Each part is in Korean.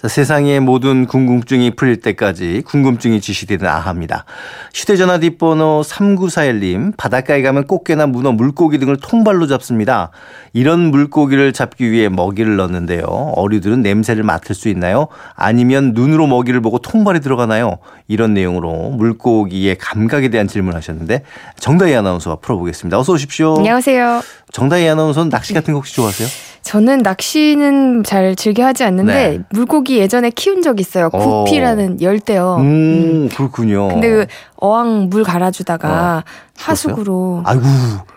자, 세상의 모든 궁금증이 풀릴 때까지 궁금증이 지시되는 아합니다. 휴대전화 뒷번호 3941님, 바닷가에 가면 꽃게나 문어, 물고기 등을 통발로 잡습니다. 이런 물고기를 잡기 위해 먹이를 넣는데요. 어류들은 냄새를 맡을 수 있나요? 아니면 눈으로 먹이를 보고 통발이 들어가나요? 이런 내용으로 물고기의 감각에 대한 질문을 하셨는데 정다희 아나운서가 풀어보겠습니다. 어서 오십시오. 안녕하세요. 정다희 아나운서는 낚시 같은 거 혹시 좋아하세요? 저는 낚시는 잘 즐겨 하지 않는데 네. 물고기 예전에 키운 적 있어요. 어. 구피라는 열대어. 음, 그렇군요. 근데 그 어항 물 갈아주다가 어. 하수구로 아이고,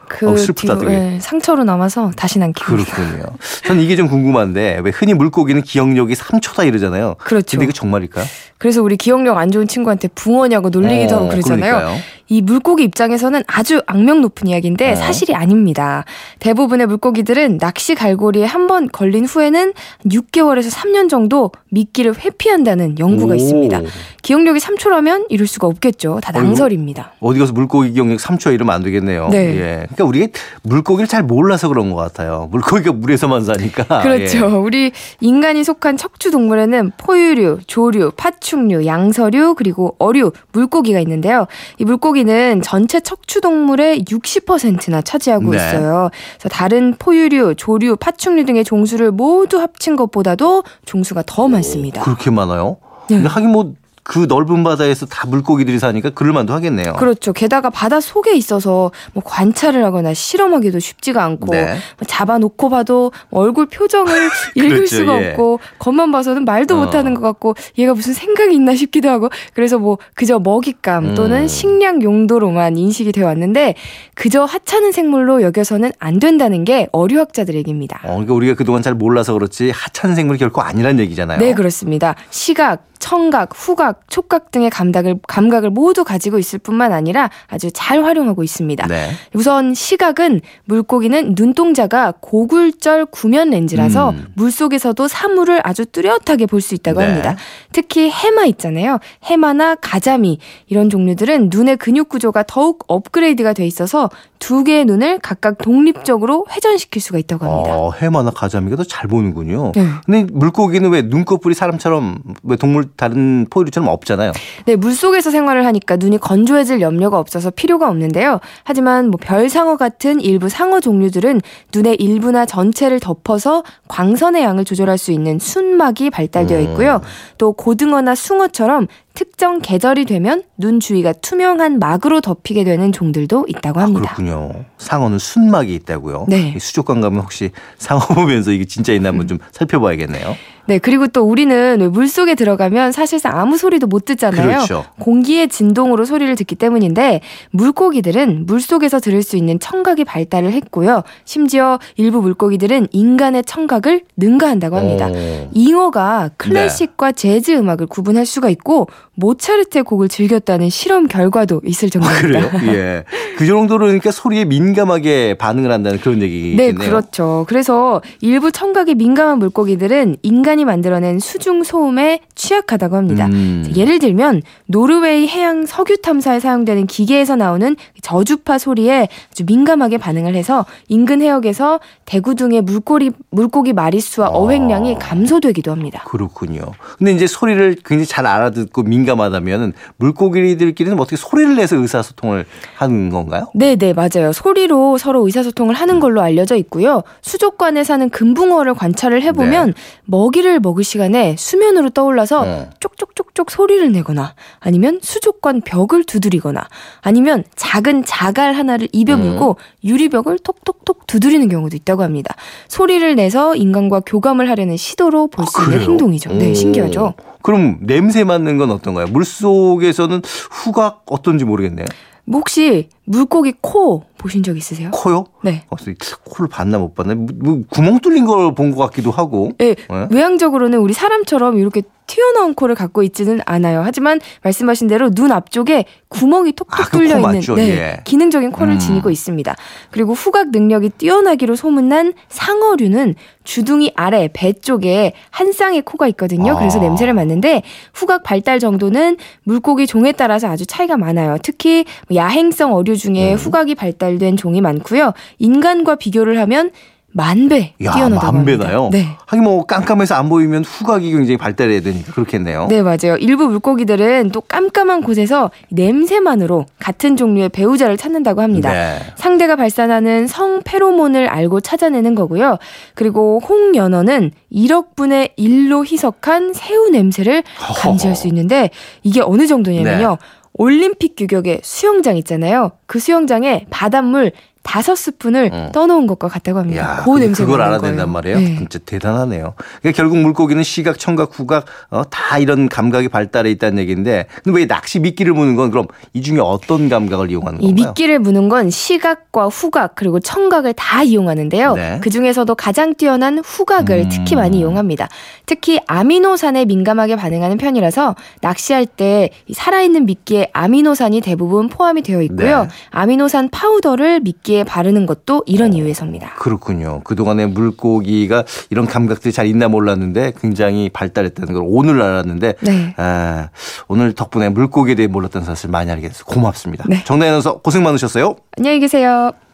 그 어, 슬프다 뒤로 되게. 예, 상처로 남아서 다시는 안 키웁니다. 그렇군요. 전 이게 좀 궁금한데 왜 흔히 물고기는 기억력이 3초다 이러잖아요. 그렇죠. 근데 이거 정말일까요? 그래서 우리 기억력 안 좋은 친구한테 붕어냐고 놀리기도 어, 하고 그러잖아요. 그러니까요. 이 물고기 입장에서는 아주 악명 높은 이야기인데 어. 사실이 아닙니다. 대부분의 물고기들은 낚시 갈고리에 한 번 걸린 후에는 6개월에서 3년 정도 미끼를 회피한다는 연구가 오. 있습니다. 기억력이 3초라면 이럴 수가 없겠죠. 다. 낭설입니다. 어디 가서 물고기 기억력 3초 이러면 안 되겠네요. 네. 예. 그러니까 우리가 물고기를 잘 몰라서 그런 것 같아요. 물고기가 물에서만 사니까. 그렇죠. 예. 우리 인간이 속한 척추 동물에는 포유류, 조류, 파충류, 양서류, 그리고 어류, 물고기가 있는데요. 이 물고기는 전체 척추 동물의 60%나 차지하고 네. 있어요. 그래서 다른 포유류, 조류, 파충류 등의 종수를 모두 합친 것보다도 종수가 더 많습니다. 그렇게 많아요? 네. 근데 하긴 뭐 그 넓은 바다에서 다 물고기들이 사니까 그럴만도 하겠네요. 그렇죠. 게다가 바다 속에 있어서 뭐 관찰을 하거나 실험하기도 쉽지가 않고 네. 뭐 잡아놓고 봐도 얼굴 표정을 읽을 그렇죠, 수가 예. 없고 겉만 봐서는 말도 어. 못하는 것 같고 얘가 무슨 생각이 있나 싶기도 하고 그래서 뭐 그저 먹잇감 또는 음. 식량 용도로만 인식이 되어 왔는데 그저 하찮은 생물로 여겨서는 안 된다는 게 어류학자들 얘기입니다. 어, 그러니까 우리가 그동안 잘 몰라서 그렇지 하찮은 생물이 결코 아니란 얘기잖아요. 네, 그렇습니다. 시각, 청각, 후각, 촉각 등의 감각을, 감각을 모두 가지고 있을 뿐만 아니라 아주 잘 활용하고 있습니다. 네. 우선 시각은 물고기는 눈동자가 고굴절 구면 렌즈라서 음. 물속에서도 사물을 아주 뚜렷하게 볼 수 있다고 네. 합니다. 특히 해마 있잖아요. 해마나 가자미 이런 종류들은 눈의 근육 구조가 더욱 업그레이드가 돼 있어서 두 개의 눈을 각각 독립적으로 회전시킬 수가 있다고 합니다. 어, 해마나 가자미가 더 잘 보는군요. 네. 근데 물고기는 왜 눈꺼풀이 사람처럼 왜 동물 다른 포유류처럼 없잖아요. 네, 물속에서 생활을 하니까 눈이 건조해질 염려가 없어서 필요가 없는데요. 하지만 뭐 별상어 같은 일부 상어 종류들은 눈의 일부나 전체를 덮어서 광선의 양을 조절할 수 있는 순막이 발달되어 음. 있고요. 또 고등어나 숭어처럼 특정 계절이 되면 눈 주위가 투명한 막으로 덮이게 되는 종들도 있다고 합니다. 그렇군요. 상어는 순막이 있다고요. 네. 이 수족관 가면 혹시 상어 보면서 이게 진짜 있나 한번 좀 살펴봐야겠네요. 네, 그리고 또 우리는 왜 물속에 들어가면 사실상 아무 소리도 못 듣잖아요. 그렇죠. 공기의 진동으로 소리를 듣기 때문인데 물고기들은 물 속에서 들을 수 있는 청각이 발달을 했고요. 심지어 일부 물고기들은 인간의 청각을 능가한다고 합니다. 오. 잉어가 클래식과 재즈 음악을 구분할 수가 있고 모차르트의 곡을 즐겼다는 실험 결과도 있을 정도입니다. 그래요? 예. 그 정도로 그러니까 소리에 민감하게 반응을 한다는 그런 얘기겠네요. 네, 그렇죠. 그래서 일부 청각이 민감한 물고기들은 인간 이 만들어낸 수중 소음에 취약하다고 합니다. 음. 예를 들면 노르웨이 해양 석유 탐사에 사용되는 기계에서 나오는 저주파 소리에 아주 민감하게 반응을 해서 인근 해역에서 대구 등의 물고기 물고기 마리수와 아. 어획량이 감소되기도 합니다. 그렇군요. 근데 이제 소리를 굉장히 잘 알아듣고 민감하다면 물고기들끼리는 어떻게 소리를 내서 의사소통을 하는 건가요? 네, 네, 맞아요. 소리로 서로 의사소통을 하는 걸로 알려져 있고요. 수족관에 사는 금붕어를 관찰을 해보면 먹이를 먹을 시간에 수면으로 떠올라서 네. 어. 쪽쪽쪽쪽 소리를 내거나 아니면 수족관 벽을 두드리거나 아니면 작은 자갈 하나를 입에 음. 물고 유리벽을 톡톡톡 두드리는 경우도 있다고 합니다. 소리를 내서 인간과 교감을 하려는 시도로 볼 수 있는 아? 행동이죠. 네, 오. 신기하죠. 그럼 냄새 맡는 건 어떤가요? 물 속에서는 후각 어떤지 모르겠네요. 뭐 혹시 물고기 코 보신 적 있으세요? 코요? 네. 어, 코를 봤나 못 봤나? 뭐, 뭐 구멍 뚫린 걸 본 것 같기도 하고. 네, 네? 외향적으로는 우리 사람처럼 이렇게 튀어나온 코를 갖고 있지는 않아요. 하지만 말씀하신 대로 눈 앞쪽에 구멍이 톡톡 아, 그코 뚫려 있는 맞죠? 네, 예. 기능적인 코를 음. 지니고 있습니다. 그리고 후각 능력이 뛰어나기로 소문난 상어류는 주둥이 아래 배 쪽에 한 쌍의 코가 있거든요. 그래서 아. 냄새를 맡는데 후각 발달 정도는 물고기 종에 따라서 아주 차이가 많아요. 특히 뭐 야행성 어류 중에 음. 후각이 발달된 종이 많고요. 인간과 비교를 하면 만배 뛰어나다고 만 배나요? 합니다. 네. 하긴 뭐 깜깜해서 안 보이면 후각이 굉장히 발달해야 되니까 그렇겠네요. 네, 맞아요. 일부 물고기들은 또 깜깜한 곳에서 냄새만으로 같은 종류의 배우자를 찾는다고 합니다. 네. 상대가 발산하는 성 페로몬을 알고 찾아내는 거고요. 그리고 홍연어는 1억 분의 1로 희석한 새우 냄새를 감지할 수 있는데 이게 어느 정도냐면요. 네. 올림픽 규격의 수영장 있잖아요. 그 수영장에 바닷물 다섯 스푼을 음. 떠놓은 것과 같다고 합니다. 야, 그 냄새가 그걸 알아낸단. 말이에요. 네. 진짜 대단하네요. 그러니까 결국 물고기는 시각, 청각, 후각 어, 다 이런 감각이 발달해 있다는 얘기인데, 근데 왜 낚시 미끼를 무는 건 그럼 이 중에 어떤 감각을 이용하는 이 건가요? 미끼를 무는 건 시각과 후각 그리고 청각을 다 이용하는데요. 네. 그 중에서도 가장 뛰어난 후각을 음. 특히 많이 이용합니다. 특히 아미노산에 민감하게 반응하는 편이라서 낚시할 때이 살아있는 미끼에 아미노산이 대부분 포함이 되어 있고요. 네. 아미노산 파우더를 미끼 에 바르는 것도 이런 이유에서입니다. 그렇군요. 그동안에 물고기가 이런 감각들이 잘 있나 몰랐는데 굉장히 발달했다는 걸 오늘 알았는데 네. 아, 오늘 덕분에 물고기에 대해 몰랐던 사실 많이 알게 돼서 고맙습니다. 네. 정다현 아나운서 고생 많으셨어요. 안녕히 계세요.